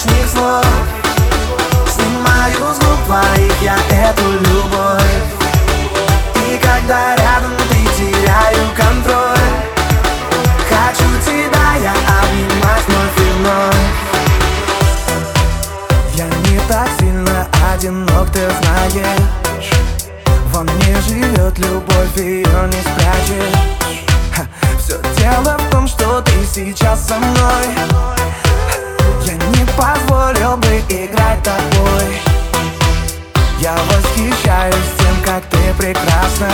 лишних слов. Снимаю с губ твоих я эту любовь. И когда рядом ты теряю контроль. Хочу тебя я обнимать вновь и вновь. Я не так сильно одинок, ты знаешь. Во мне живет любовь, ее не спрячешь. Ха, Все дело в том, что ты сейчас со мной играть тобой. Я восхищаюсь тем, как ты прекрасна.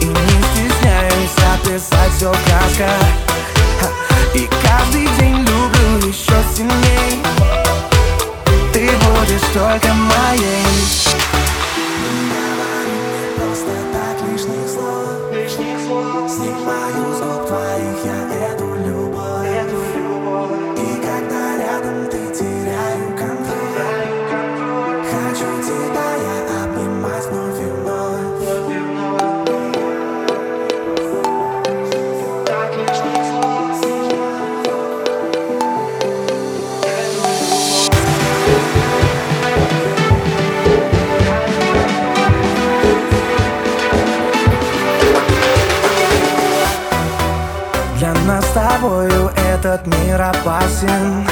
И не стесняюсь описать все в красках. И каждый день Для нас с тобою этот мир опасен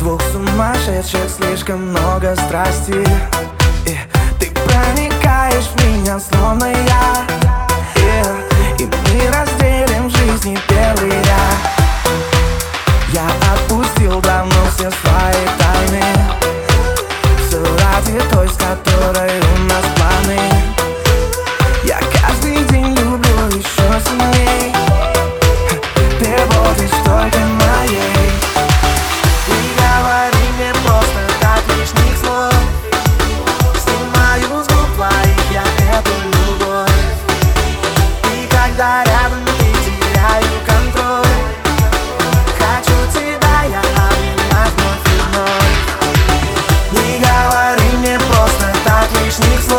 двух сумасшедших слишком много страсти. И ты проникаешь в меня, словно я sneaks